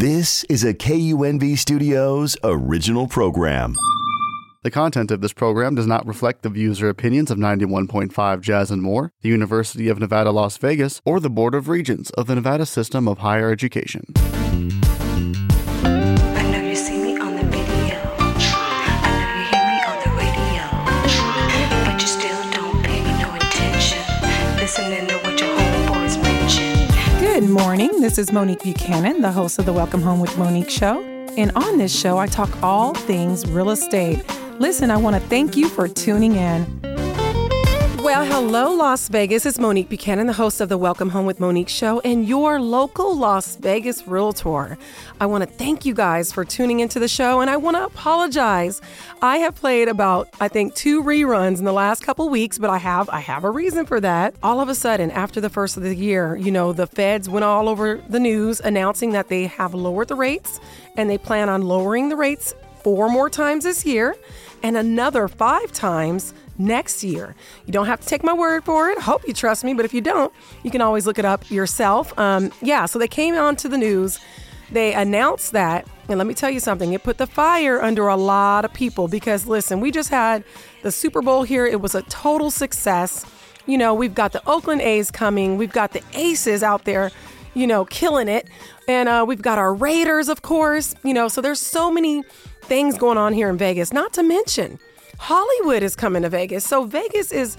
This is a KUNV Studios original program. The content of this program does not reflect the views or opinions of 91.5 Jazz and More, the University of Nevada, Las Vegas, or the Board of Regents of the Nevada System of Higher Education. This is Monique Buchanan, the host of the Welcome Home with Monique show. And on this show, I talk all things real estate. Listen, I want to thank you for tuning in. Well, hello, Las Vegas. It's Monique Buchanan, the host of the Welcome Home with Monique show and your local Las Vegas realtor. I want to thank you guys for tuning into the show and I want to apologize. I have played about, I think, two reruns in the last couple weeks, but I have I have a reason for that. All of a sudden, after the first of the year, you know, the feds went all over the news announcing that they have lowered the rates and they plan on lowering the rates four more times this year and another five times next year. You don't have to take my word for it. Hope you trust me, but if you don't, you can always look it up yourself. Um, yeah, so they came on to the news. They announced that, and let me tell you something, it put the fire under a lot of people because, listen, we just had the Super Bowl here. It was a total success. You know, we've got the Oakland A's coming, we've got the Aces out there, you know, killing it. And uh, we've got our Raiders, of course, you know, so there's so many things going on here in Vegas, not to mention Hollywood is coming to Vegas. So Vegas is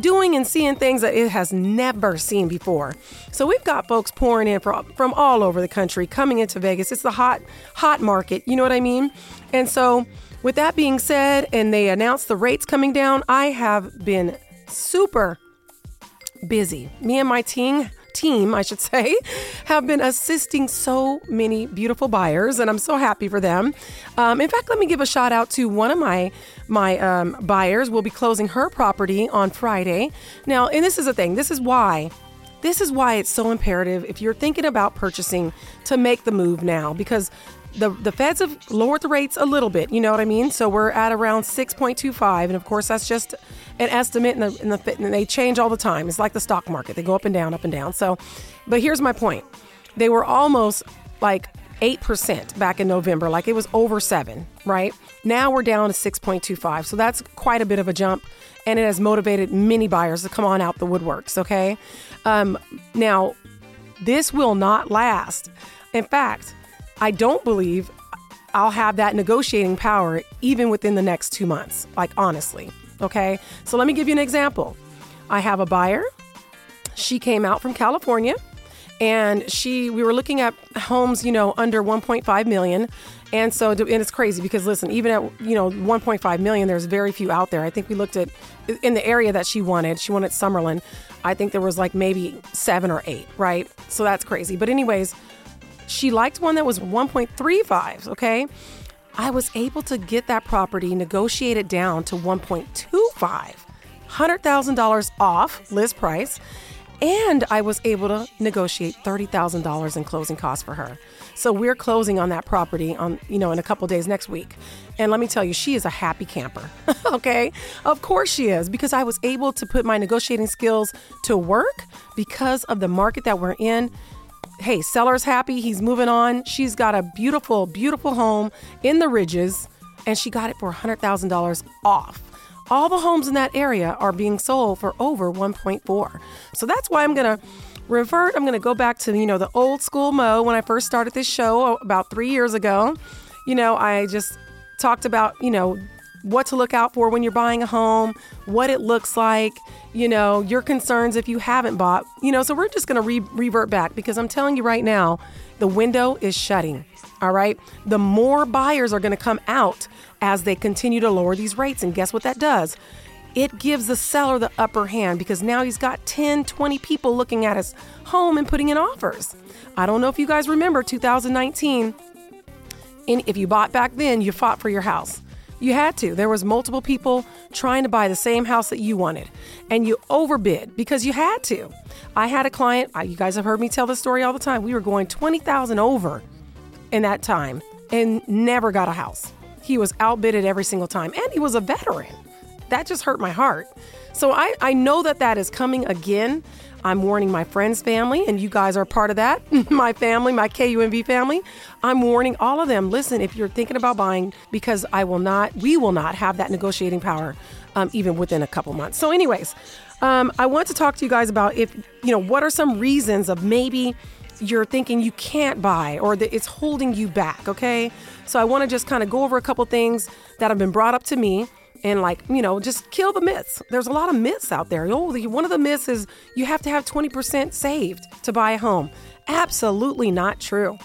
doing and seeing things that it has never seen before. So we've got folks pouring in from, from all over the country coming into Vegas. It's the hot hot market, you know what I mean? And so with that being said and they announced the rates coming down, I have been super busy. Me and my team team, I should say, have been assisting so many beautiful buyers, and I'm so happy for them. Um, in fact, let me give a shout out to one of my my um, buyers. Will be closing her property on Friday. Now, and this is the thing. This is why. This is why it's so imperative if you're thinking about purchasing to make the move now because the the feds have lowered the rates a little bit. You know what I mean? So we're at around 6.25, and of course that's just an estimate, and, the, the, they change all the time. It's like the stock market; they go up and down, up and down. So, but here's my point: they were almost like eight percent back in November, like it was over seven, right? Now we're down to 6.25, so that's quite a bit of a jump, and it has motivated many buyers to come on out the woodworks. Okay, um, now this will not last. In fact I don't believe I'll have that negotiating power even within the next two months, like honestly. Okay. So let me give you an example. I have a buyer. She came out from California and she we were looking at homes you know under 1.5 million and so and it's crazy because listen even at you know 1.5 million there's very few out there i think we looked at in the area that she wanted she wanted summerlin i think there was like maybe seven or eight right so that's crazy but anyways she liked one that was 1.35, okay? I was able to get that property negotiated down to 1.25, $100,000 off list price, and I was able to negotiate $30,000 in closing costs for her. So we're closing on that property on, you know, in a couple days next week. And let me tell you, she is a happy camper. okay? Of course she is because I was able to put my negotiating skills to work because of the market that we're in hey, seller's happy. He's moving on. She's got a beautiful, beautiful home in the Ridges, and she got it for $100,000 off. All the homes in that area are being sold for over 1.4. So that's why I'm going to revert. I'm going to go back to, you know, the old school Mo when I first started this show about three years ago. You know, I just talked about, you know, what to look out for when you're buying a home, what it looks like, you know, your concerns if you haven't bought. You know, so we're just going to re- revert back because I'm telling you right now, the window is shutting. All right. The more buyers are going to come out as they continue to lower these rates. And guess what that does? It gives the seller the upper hand because now he's got 10, 20 people looking at his home and putting in offers. I don't know if you guys remember 2019. And if you bought back then, you fought for your house. You had to. There was multiple people trying to buy the same house that you wanted, and you overbid because you had to. I had a client. You guys have heard me tell this story all the time. We were going twenty thousand over in that time, and never got a house. He was outbidded every single time, and he was a veteran. That just hurt my heart. So I, I know that that is coming again. I'm warning my friends' family, and you guys are part of that. my family, my KUNV family. I'm warning all of them. Listen, if you're thinking about buying, because I will not, we will not have that negotiating power, um, even within a couple months. So, anyways, um, I want to talk to you guys about if you know what are some reasons of maybe you're thinking you can't buy or that it's holding you back. Okay, so I want to just kind of go over a couple things that have been brought up to me and like you know just kill the myths. There's a lot of myths out there. Oh one of the myths is you have to have 20% saved to buy a home. Absolutely not true.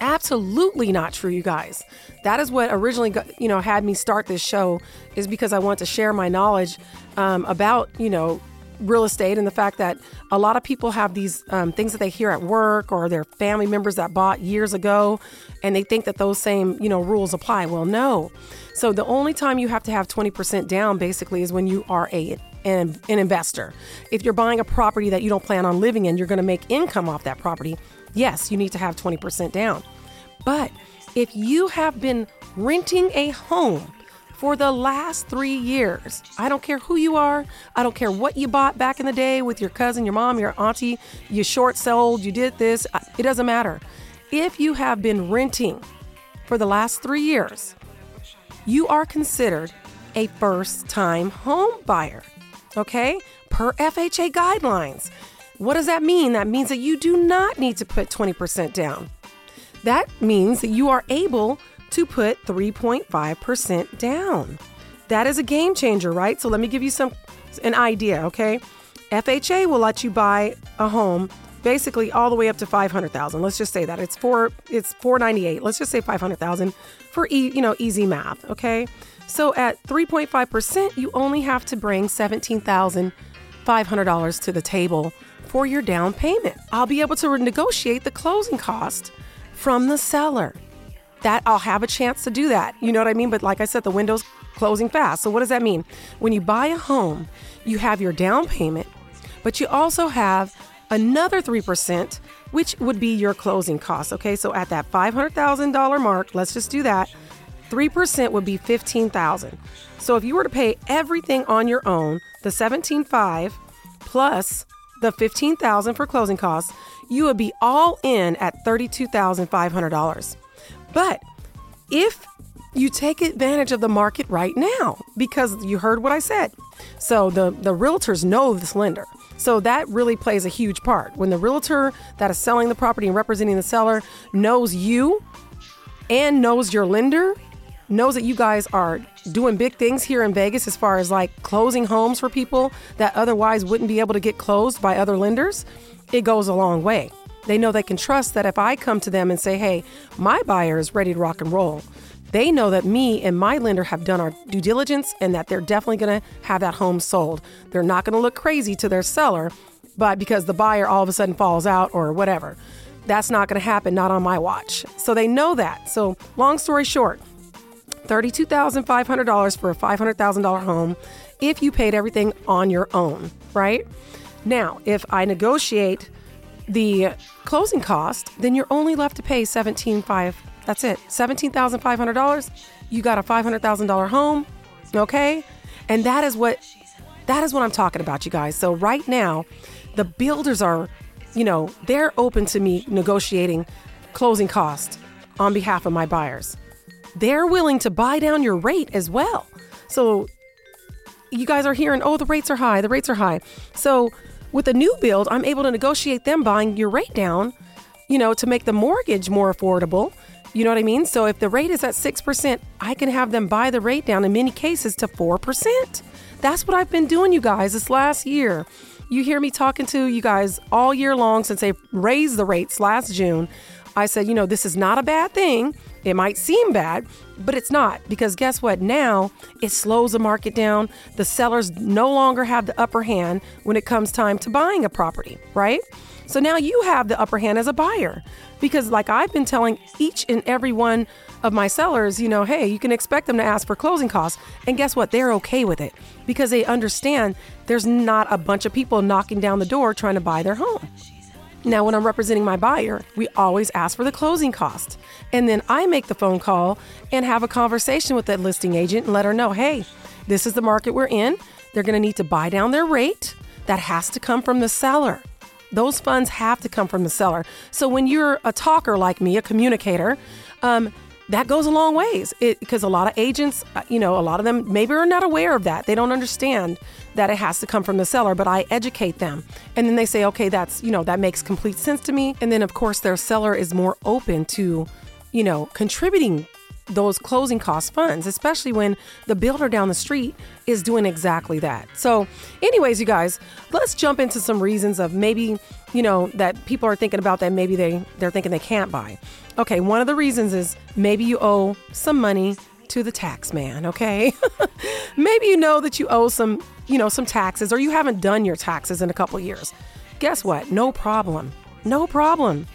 Absolutely not true you guys. That is what originally got, you know had me start this show is because i want to share my knowledge um, about you know real estate and the fact that a lot of people have these um, things that they hear at work or their family members that bought years ago and they think that those same you know rules apply well no so the only time you have to have 20% down basically is when you are a an, an investor. If you're buying a property that you don't plan on living in, you're going to make income off that property. Yes, you need to have 20% down. But if you have been renting a home for the last three years, I don't care who you are, I don't care what you bought back in the day with your cousin, your mom, your auntie, you short sold, you did this, it doesn't matter. If you have been renting for the last three years, you are considered a first time home buyer, okay? Per FHA guidelines. What does that mean? That means that you do not need to put 20% down. That means that you are able to put 3.5% down. That is a game changer, right? So let me give you some an idea, okay? FHA will let you buy a home basically all the way up to 500,000. Let's just say that. It's 4 it's 498. Let's just say 500,000 for e, you know easy math, okay? So at 3.5%, you only have to bring $17,500 to the table for your down payment. I'll be able to negotiate the closing cost from the seller. That I'll have a chance to do that. You know what I mean? But like I said, the window's closing fast. So what does that mean? When you buy a home, you have your down payment, but you also have another 3%, which would be your closing costs. Okay, so at that $500,000 mark, let's just do that. 3% would be 15,000. So if you were to pay everything on your own, the 17.5 plus the 15,000 for closing costs, you would be all in at $32,500. But if you take advantage of the market right now because you heard what I said. So the the realtors know this lender. So that really plays a huge part. When the realtor that is selling the property and representing the seller knows you and knows your lender, knows that you guys are doing big things here in Vegas as far as like closing homes for people that otherwise wouldn't be able to get closed by other lenders, it goes a long way. They know they can trust that if I come to them and say, hey, my buyer is ready to rock and roll, they know that me and my lender have done our due diligence and that they're definitely going to have that home sold. They're not going to look crazy to their seller, but because the buyer all of a sudden falls out or whatever. That's not going to happen, not on my watch. So they know that. So, long story short, $32,500 for a $500,000 home if you paid everything on your own, right? Now, if I negotiate the closing cost, then you're only left to pay 17.5 that's it. $17,500. You got a $500,000 home, okay? And that is what that is what I'm talking about, you guys. So right now, the builders are, you know, they're open to me negotiating closing cost on behalf of my buyers. They're willing to buy down your rate as well. So you guys are hearing, oh, the rates are high, the rates are high. So with a new build, I'm able to negotiate them buying your rate down, you know, to make the mortgage more affordable you know what I mean? So if the rate is at 6%, I can have them buy the rate down in many cases to 4%. That's what I've been doing, you guys, this last year. You hear me talking to you guys all year long since they raised the rates last June. I said, you know, this is not a bad thing. It might seem bad, but it's not because guess what? Now it slows the market down. The sellers no longer have the upper hand when it comes time to buying a property, right? So now you have the upper hand as a buyer. Because, like I've been telling each and every one of my sellers, you know, hey, you can expect them to ask for closing costs. And guess what? They're okay with it because they understand there's not a bunch of people knocking down the door trying to buy their home. Now, when I'm representing my buyer, we always ask for the closing cost. And then I make the phone call and have a conversation with that listing agent and let her know hey, this is the market we're in. They're going to need to buy down their rate that has to come from the seller. Those funds have to come from the seller. So when you're a talker like me, a communicator, um, that goes a long ways because a lot of agents, uh, you know, a lot of them maybe are not aware of that. They don't understand that it has to come from the seller, but I educate them. And then they say, okay, that's, you know, that makes complete sense to me. And then, of course, their seller is more open to, you know, contributing those closing cost funds, especially when the builder down the street is doing exactly that. So, anyways, you guys, let's jump into some reasons of maybe, you know, that people are thinking about that maybe they they're thinking they can't buy. Okay, one of the reasons is maybe you owe some money to the tax man, okay? maybe you know that you owe some, you know, some taxes or you haven't done your taxes in a couple years. Guess what? No problem. No problem.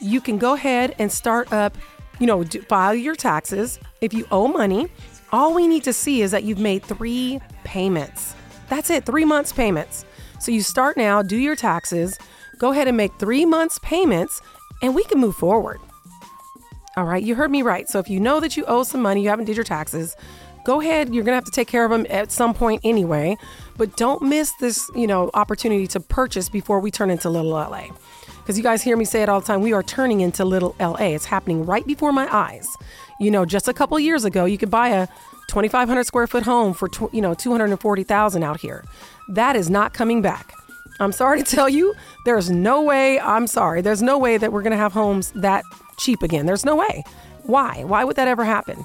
You can go ahead and start up you know, file your taxes. If you owe money, all we need to see is that you've made three payments. That's it, three months payments. So you start now, do your taxes, go ahead and make three months payments, and we can move forward. All right, you heard me right. So if you know that you owe some money, you haven't did your taxes, go ahead. You're gonna have to take care of them at some point anyway. But don't miss this, you know, opportunity to purchase before we turn into Little LA. Because you guys hear me say it all the time, we are turning into little LA. It's happening right before my eyes. You know, just a couple years ago, you could buy a 2,500 square foot home for tw- you know 240,000 out here. That is not coming back. I'm sorry to tell you, there's no way. I'm sorry. There's no way that we're going to have homes that cheap again. There's no way. Why? Why would that ever happen?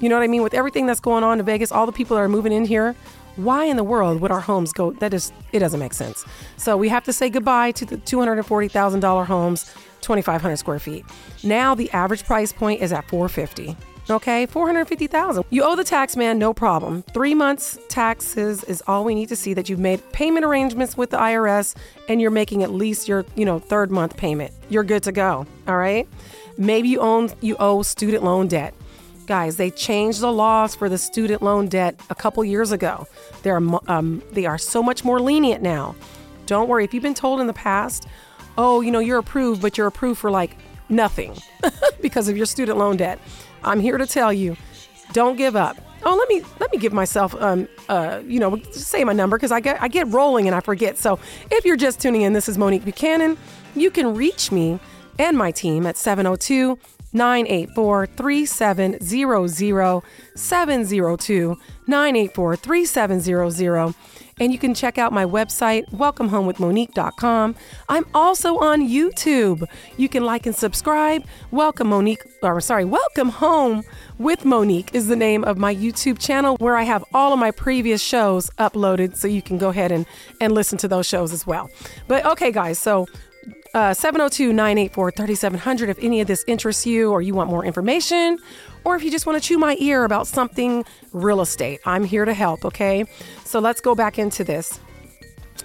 You know what I mean? With everything that's going on in Vegas, all the people that are moving in here, why in the world would our homes go? That is, it doesn't make sense. So we have to say goodbye to the $240,000 homes, 2,500 square feet. Now the average price point is at 450. Okay, 450,000. You owe the tax man no problem. 3 months taxes is all we need to see that you've made payment arrangements with the IRS and you're making at least your, you know, third month payment. You're good to go. All right? Maybe you own you owe student loan debt. Guys, they changed the laws for the student loan debt a couple years ago. They're um, they are so much more lenient now. Don't worry if you've been told in the past, oh, you know, you're approved, but you're approved for like nothing because of your student loan debt. I'm here to tell you, don't give up. Oh, let me let me give myself um uh you know say my number because I get I get rolling and I forget. So if you're just tuning in, this is Monique Buchanan. You can reach me and my team at 702 984 3700 702 984 3700. And you can check out my website, welcomehomewithmonique.com. I'm also on YouTube. You can like and subscribe. Welcome Monique, or sorry, Welcome Home with Monique is the name of my YouTube channel where I have all of my previous shows uploaded so you can go ahead and, and listen to those shows as well. But okay, guys, so 702 984 3700 if any of this interests you or you want more information or if you just want to chew my ear about something real estate. I'm here to help, okay? So let's go back into this.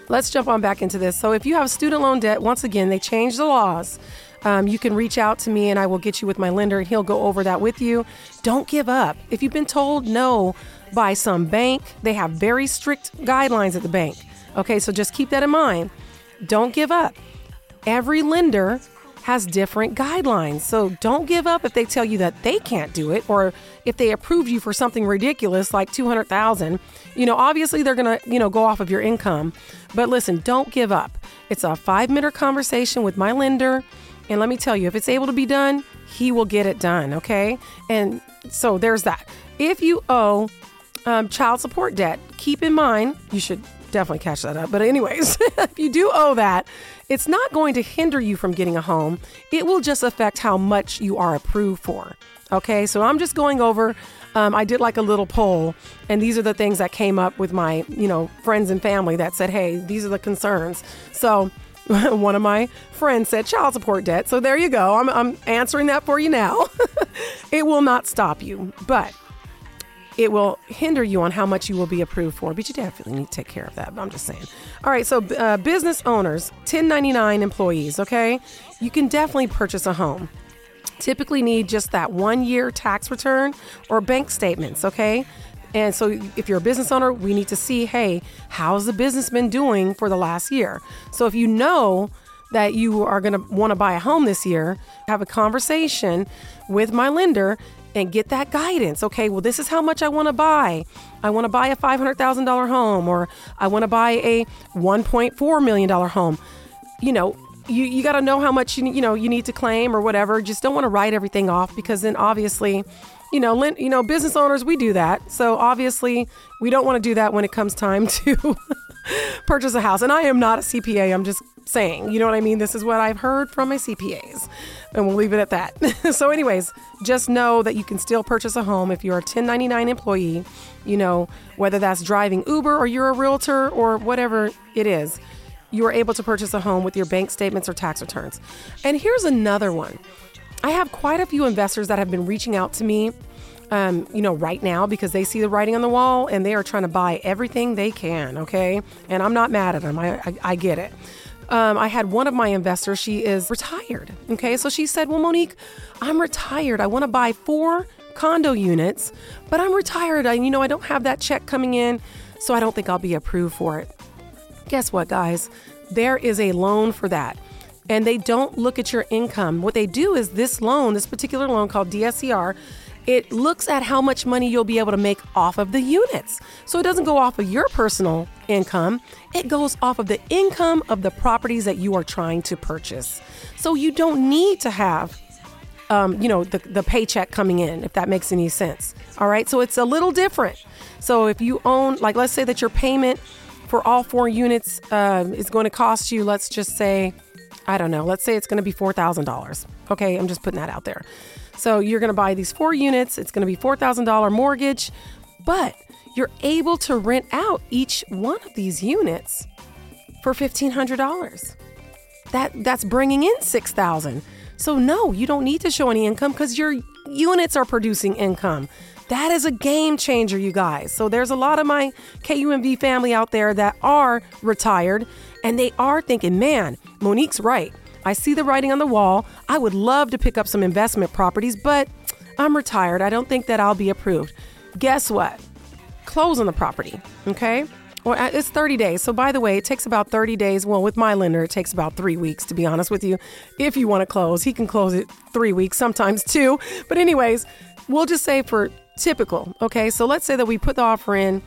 Let's jump on back into this. So if you have student loan debt, once again, they changed the laws. Um, you can reach out to me and I will get you with my lender and he'll go over that with you. Don't give up. If you've been told no by some bank, they have very strict guidelines at the bank. Okay, so just keep that in mind. Don't give up every lender has different guidelines. So don't give up if they tell you that they can't do it or if they approve you for something ridiculous like 200,000. You know, obviously they're going to, you know, go off of your income. But listen, don't give up. It's a 5-minute conversation with my lender, and let me tell you, if it's able to be done, he will get it done, okay? And so there's that. If you owe um, child support debt, keep in mind, you should definitely catch that up. But, anyways, if you do owe that, it's not going to hinder you from getting a home. It will just affect how much you are approved for. Okay, so I'm just going over. Um, I did like a little poll, and these are the things that came up with my, you know, friends and family that said, "Hey, these are the concerns." So one of my friends said child support debt. So there you go. I'm, I'm answering that for you now. it will not stop you, but it will hinder you on how much you will be approved for, but you definitely need to take care of that. But I'm just saying. All right, so uh, business owners, 1099 employees, okay? You can definitely purchase a home. Typically need just that one year tax return or bank statements, okay? And so if you're a business owner, we need to see, hey, how's the business been doing for the last year? So if you know that you are going to want to buy a home this year, have a conversation with my lender and get that guidance. Okay, well, this is how much I want to buy. I want to buy a $500,000 home or I want to buy a $1.4 million home. You know, you, you got to know how much you, you know you need to claim or whatever. Just don't want to write everything off because then obviously, you know, you know, business owners we do that. So obviously, we don't want to do that when it comes time to purchase a house. And I am not a CPA. I'm just saying, you know what I mean? This is what I've heard from my CPAs. And we'll leave it at that. so, anyways, just know that you can still purchase a home if you're a 1099 employee, you know, whether that's driving Uber or you're a realtor or whatever it is. You are able to purchase a home with your bank statements or tax returns. And here's another one. I have quite a few investors that have been reaching out to me um, you know, right now because they see the writing on the wall and they are trying to buy everything they can, okay? And I'm not mad at them, I, I, I get it. Um, I had one of my investors, she is retired, okay? So she said, Well, Monique, I'm retired. I want to buy four condo units, but I'm retired. I, you know, I don't have that check coming in, so I don't think I'll be approved for it. Guess what, guys? There is a loan for that and they don't look at your income. What they do is this loan, this particular loan called DSCR, it looks at how much money you'll be able to make off of the units. So it doesn't go off of your personal income, it goes off of the income of the properties that you are trying to purchase. So you don't need to have um, you know, the, the paycheck coming in, if that makes any sense. All right. So it's a little different. So if you own, like, let's say that your payment for all four units uh, is going to cost you, let's just say, I don't know, let's say it's going to be $4,000. Okay. I'm just putting that out there. So you're going to buy these four units. It's going to be $4,000 mortgage, but you're able to rent out each one of these units for $1,500. That that's bringing in 6,000. So no, you don't need to show any income because your units are producing income. That is a game changer, you guys. So there's a lot of my KUNV family out there that are retired and they are thinking, man, Monique's right. I see the writing on the wall. I would love to pick up some investment properties, but I'm retired. I don't think that I'll be approved. Guess what? Close on the property, okay? Or uh, it's 30 days. So, by the way, it takes about 30 days. Well, with my lender, it takes about three weeks, to be honest with you. If you want to close, he can close it three weeks, sometimes two. But, anyways, we'll just say for typical, okay? So, let's say that we put the offer in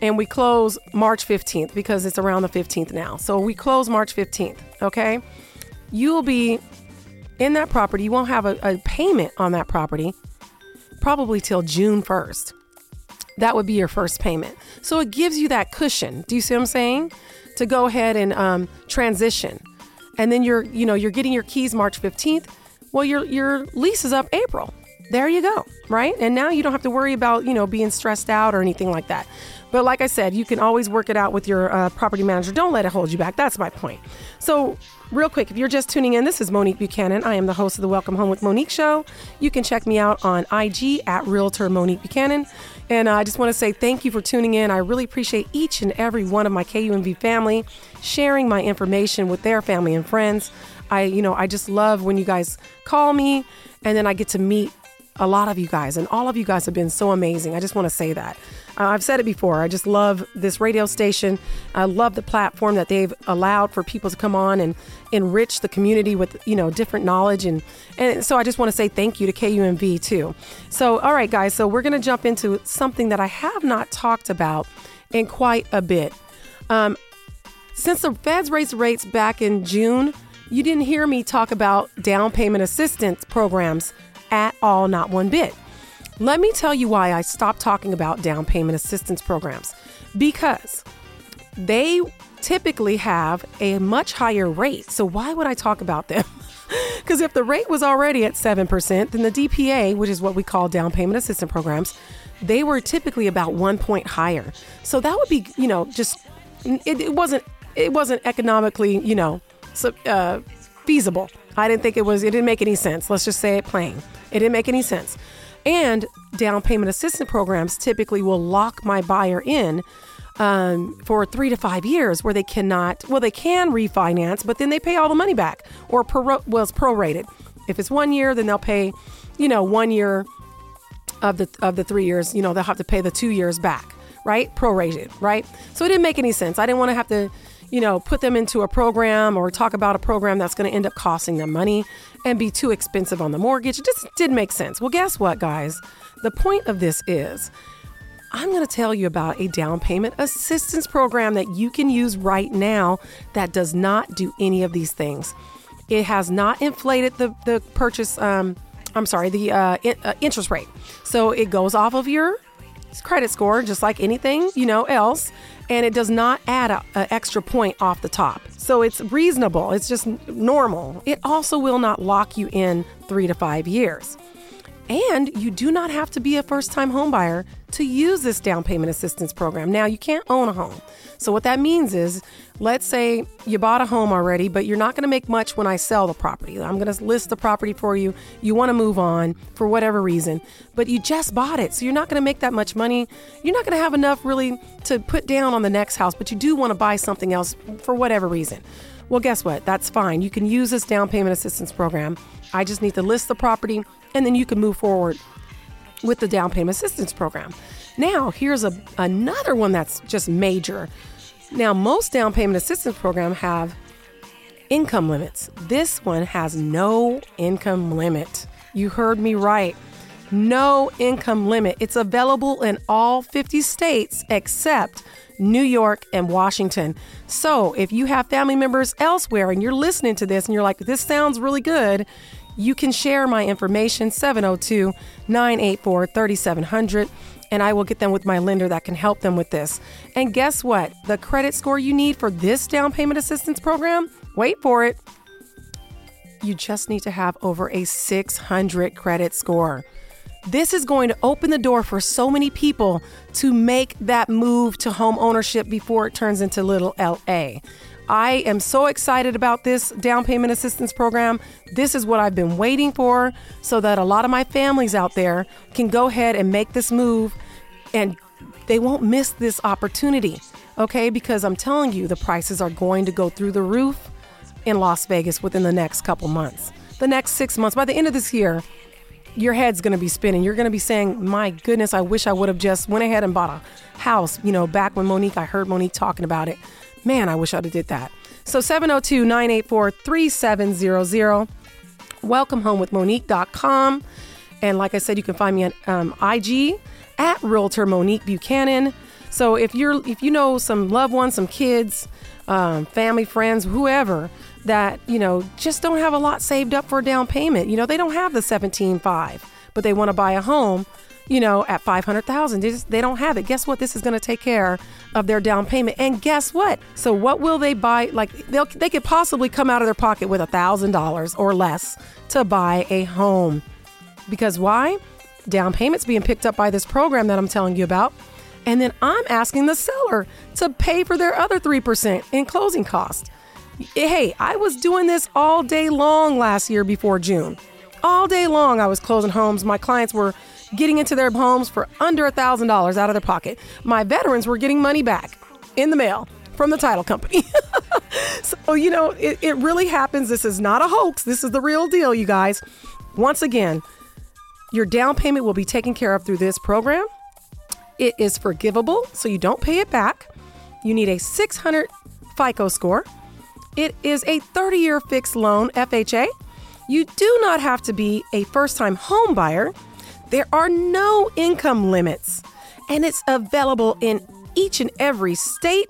and we close March 15th because it's around the 15th now. So, we close March 15th, okay? You will be in that property. You won't have a, a payment on that property probably till June 1st. That would be your first payment. So it gives you that cushion. Do you see what I'm saying? To go ahead and um, transition. And then you're, you know, you're getting your keys March 15th. Well, your your lease is up April. There you go, right? And now you don't have to worry about, you know, being stressed out or anything like that. But like I said, you can always work it out with your uh, property manager. Don't let it hold you back. That's my point. So, real quick, if you're just tuning in, this is Monique Buchanan. I am the host of the Welcome Home with Monique show. You can check me out on IG at Realtor Monique Buchanan. And uh, I just want to say thank you for tuning in. I really appreciate each and every one of my KUNV family sharing my information with their family and friends. I, you know, I just love when you guys call me and then I get to meet a lot of you guys, and all of you guys have been so amazing. I just want to say that. Uh, I've said it before. I just love this radio station. I love the platform that they've allowed for people to come on and enrich the community with you know different knowledge and and so I just want to say thank you to KUNV too. So all right, guys. So we're to jump into something that I have not talked about in quite a bit. Um, since the Feds raised rates back in June, you didn't hear me talk about down payment assistance programs at all, not one bit. Let me tell you why I stopped talking about down payment assistance programs. Because they typically have a much higher rate. So why would I talk about them? Because if the rate was already at 7%, then the DPA, which is what we call down payment assistance programs, they were typically about one point higher. So that would be, you know, just it, it wasn't it wasn't economically, you know, uh, feasible. I didn't think it was. It didn't make any sense. Let's just say it plain. It didn't make any sense. And down payment assistance programs typically will lock my buyer in um, for three to five years where they cannot, well, they can refinance, but then they pay all the money back or pro, well, it's prorated. If it's one year, then they'll pay, you know, one year of the of the three years. You know, they'll have to pay the two years back, right? Prorated, right? So it didn't make any sense. I didn't want to have to you know, put them into a program or talk about a program that's going to end up costing them money and be too expensive on the mortgage. It just didn't make sense. Well, guess what, guys? The point of this is I'm going to tell you about a down payment assistance program that you can use right now that does not do any of these things. It has not inflated the, the purchase, um, I'm sorry, the uh, in, uh, interest rate. So it goes off of your credit score, just like anything, you know, else. And it does not add an extra point off the top. So it's reasonable. It's just normal. It also will not lock you in three to five years. And you do not have to be a first time homebuyer to use this down payment assistance program. Now, you can't own a home. So, what that means is, let's say you bought a home already, but you're not going to make much when I sell the property. I'm going to list the property for you. You want to move on for whatever reason, but you just bought it. So, you're not going to make that much money. You're not going to have enough really to put down on the next house, but you do want to buy something else for whatever reason. Well, guess what? That's fine. You can use this down payment assistance program. I just need to list the property and then you can move forward with the down payment assistance program. Now, here's a, another one that's just major. Now, most down payment assistance programs have income limits. This one has no income limit. You heard me right. No income limit. It's available in all 50 states except New York and Washington. So, if you have family members elsewhere and you're listening to this and you're like, this sounds really good, you can share my information 702 984 3700 and I will get them with my lender that can help them with this. And guess what? The credit score you need for this down payment assistance program, wait for it. You just need to have over a 600 credit score. This is going to open the door for so many people to make that move to home ownership before it turns into little LA. I am so excited about this down payment assistance program. This is what I've been waiting for so that a lot of my families out there can go ahead and make this move and they won't miss this opportunity. Okay, because I'm telling you, the prices are going to go through the roof in Las Vegas within the next couple months. The next six months, by the end of this year, your head's going to be spinning. You're going to be saying, "My goodness, I wish I would have just went ahead and bought a house." You know, back when Monique, I heard Monique talking about it. Man, I wish I'd have did that. So 702 984 3700. Welcome home with Monique.com. And like I said, you can find me on um, IG at Realtor Monique Buchanan. So if you're if you know some loved ones, some kids, um, family, friends, whoever that you know just don't have a lot saved up for a down payment, you know they don't have the 17.5, but they want to buy a home you know, at 500,000. They they don't have it. Guess what? This is going to take care of their down payment. And guess what? So what will they buy? Like they they could possibly come out of their pocket with a $1,000 or less to buy a home. Because why? Down payments being picked up by this program that I'm telling you about. And then I'm asking the seller to pay for their other 3% in closing costs. Hey, I was doing this all day long last year before June. All day long, I was closing homes. My clients were getting into their homes for under $1,000 out of their pocket. My veterans were getting money back in the mail from the title company. so, you know, it, it really happens. This is not a hoax. This is the real deal, you guys. Once again, your down payment will be taken care of through this program. It is forgivable, so you don't pay it back. You need a 600 FICO score. It is a 30 year fixed loan, FHA. You do not have to be a first time home buyer. There are no income limits, and it's available in each and every state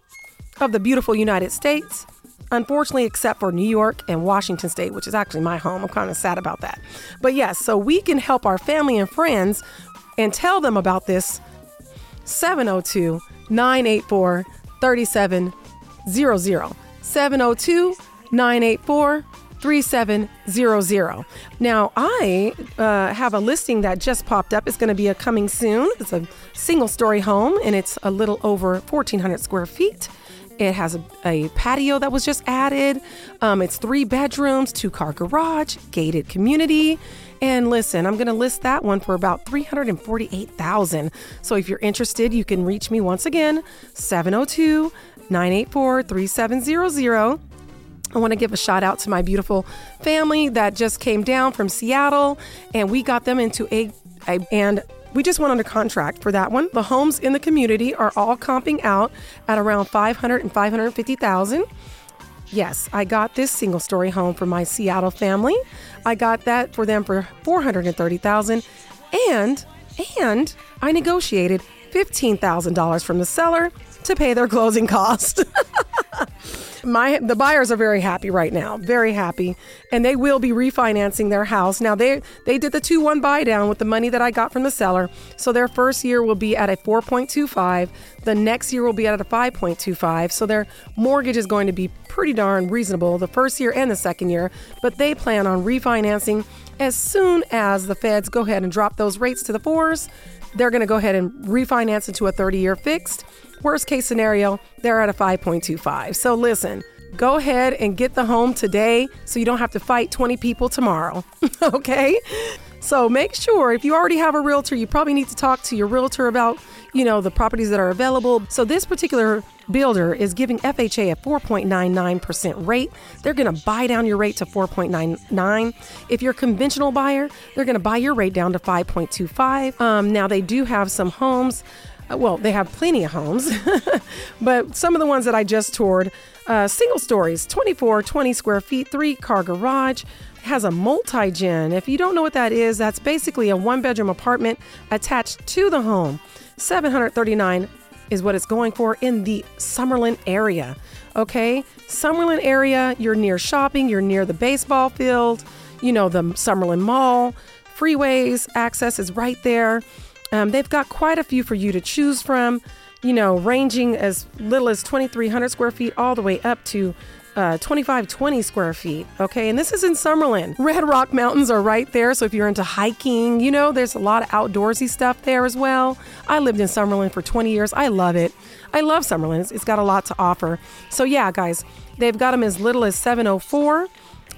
of the beautiful United States. Unfortunately, except for New York and Washington State, which is actually my home. I'm kind of sad about that. But yes, so we can help our family and friends and tell them about this 702 984 3700. 702 984 3700. Now, I uh, have a listing that just popped up. It's going to be a coming soon. It's a single story home and it's a little over 1,400 square feet. It has a, a patio that was just added. Um, it's three bedrooms, two car garage, gated community. And listen, I'm going to list that one for about 348,000. So if you're interested, you can reach me once again 702 984 3700 I want to give a shout out to my beautiful family that just came down from Seattle and we got them into a, a and We just went under contract for that one. The homes in the community are all comping out at around 500 and 550,000. Yes, I got this single story home for my Seattle family. I got that for them for 430,000 and and I negotiated $15,000 from the seller to pay their closing cost. my the buyers are very happy right now, very happy, and they will be refinancing their house. Now they they did the 2-1 buy down with the money that I got from the seller. So their first year will be at a 4.25, the next year will be at a 5.25. So their mortgage is going to be pretty darn reasonable the first year and the second year, but they plan on refinancing as soon as the feds go ahead and drop those rates to the fours. They're going to go ahead and refinance into a 30 year fixed. Worst case scenario, they're at a 5.25. So listen, go ahead and get the home today so you don't have to fight 20 people tomorrow. okay? So make sure if you already have a realtor, you probably need to talk to your realtor about, you know, the properties that are available. So this particular builder is giving FHA a 4.99% rate. They're going to buy down your rate to 4.99. If you're a conventional buyer, they're going to buy your rate down to 5.25. Um, now they do have some homes. uh, Well, they have plenty of homes, but some of the ones that I just toured, uh, single stories, 24, 20 square feet, three car garage, has a multi gen. If you don't know what that is, that's basically a one bedroom apartment attached to the home. 739 is what it's going for in the Summerlin area. Okay? Summerlin area, you're near shopping, you're near the baseball field, you know, the Summerlin Mall, freeways, access is right there. Um, they've got quite a few for you to choose from, you know, ranging as little as 2,300 square feet all the way up to uh, 2520 square feet. Okay, and this is in Summerlin. Red Rock Mountains are right there, so if you're into hiking, you know, there's a lot of outdoorsy stuff there as well. I lived in Summerlin for 20 years. I love it. I love Summerlin. It's, it's got a lot to offer. So yeah, guys, they've got them as little as 704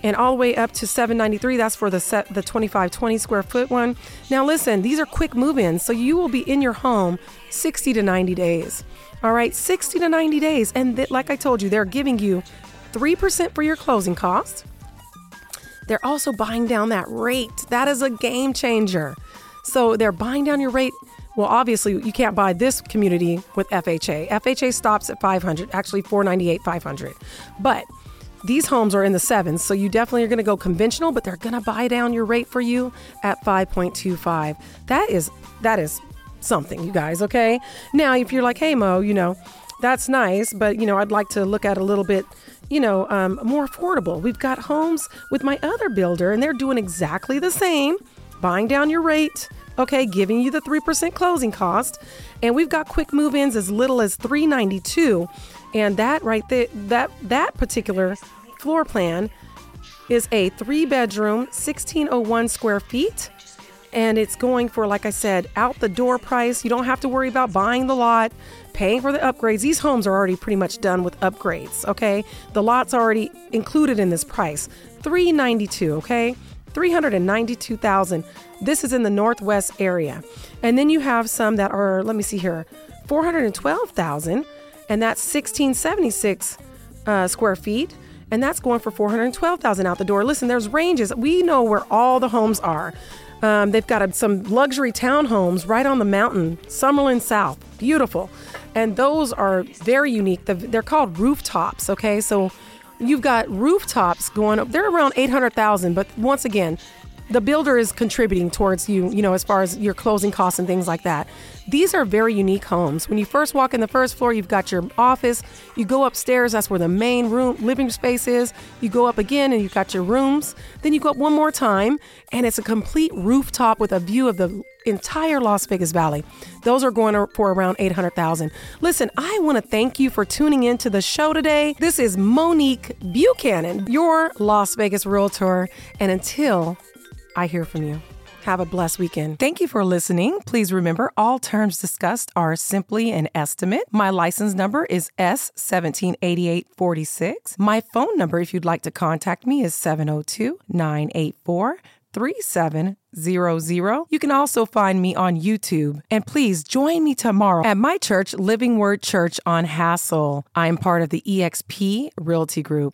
and all the way up to 793 that's for the set the 2520 square foot one now listen these are quick move-ins so you will be in your home 60 to 90 days all right 60 to 90 days and th- like i told you they're giving you 3% for your closing costs. they're also buying down that rate that is a game changer so they're buying down your rate well obviously you can't buy this community with fha fha stops at 500 actually 498 500 but these homes are in the sevens, so you definitely are going to go conventional, but they're going to buy down your rate for you at 5.25. That is that is something, you guys. Okay. Now, if you're like, hey Mo, you know, that's nice, but you know, I'd like to look at a little bit, you know, um, more affordable. We've got homes with my other builder, and they're doing exactly the same, buying down your rate. Okay, giving you the 3% closing cost. And we've got quick move-ins as little as 392 and that right there, that that particular floor plan is a three bedroom, 1601 square feet. And it's going for, like I said, out the door price. You don't have to worry about buying the lot, paying for the upgrades. These homes are already pretty much done with upgrades, okay? The lot's already included in this price. 392, okay? 392,000. This is in the northwest area. And then you have some that are, let me see here, 412,000 and that's 1676 uh, square feet and that's going for 412000 out the door listen there's ranges we know where all the homes are um, they've got a, some luxury townhomes right on the mountain summerlin south. Beautiful. And those are very unique. The- they're called rooftops okay? So you've got rooftops going up. They're around 800000 but once again the builder is contributing towards you, you know, as far as your closing costs and things like that. These are very unique homes. When you first walk in the first floor, you've got your office. You go upstairs, that's where the main room, living space is. You go up again and you've got your rooms. Then you go up one more time and it's a complete rooftop with a view of the entire Las Vegas Valley. Those are going for around 800,000. Listen, I want to thank you for tuning in to the show today. This is Monique Buchanan, your Las Vegas realtor. And until I hear from you. Have a blessed weekend. Thank you for listening. Please remember all terms discussed are simply an estimate. My license number is S178846. My phone number, if you'd like to contact me, is 702 984 3700. You can also find me on YouTube. And please join me tomorrow at my church, Living Word Church on Hassel. I am part of the EXP Realty Group.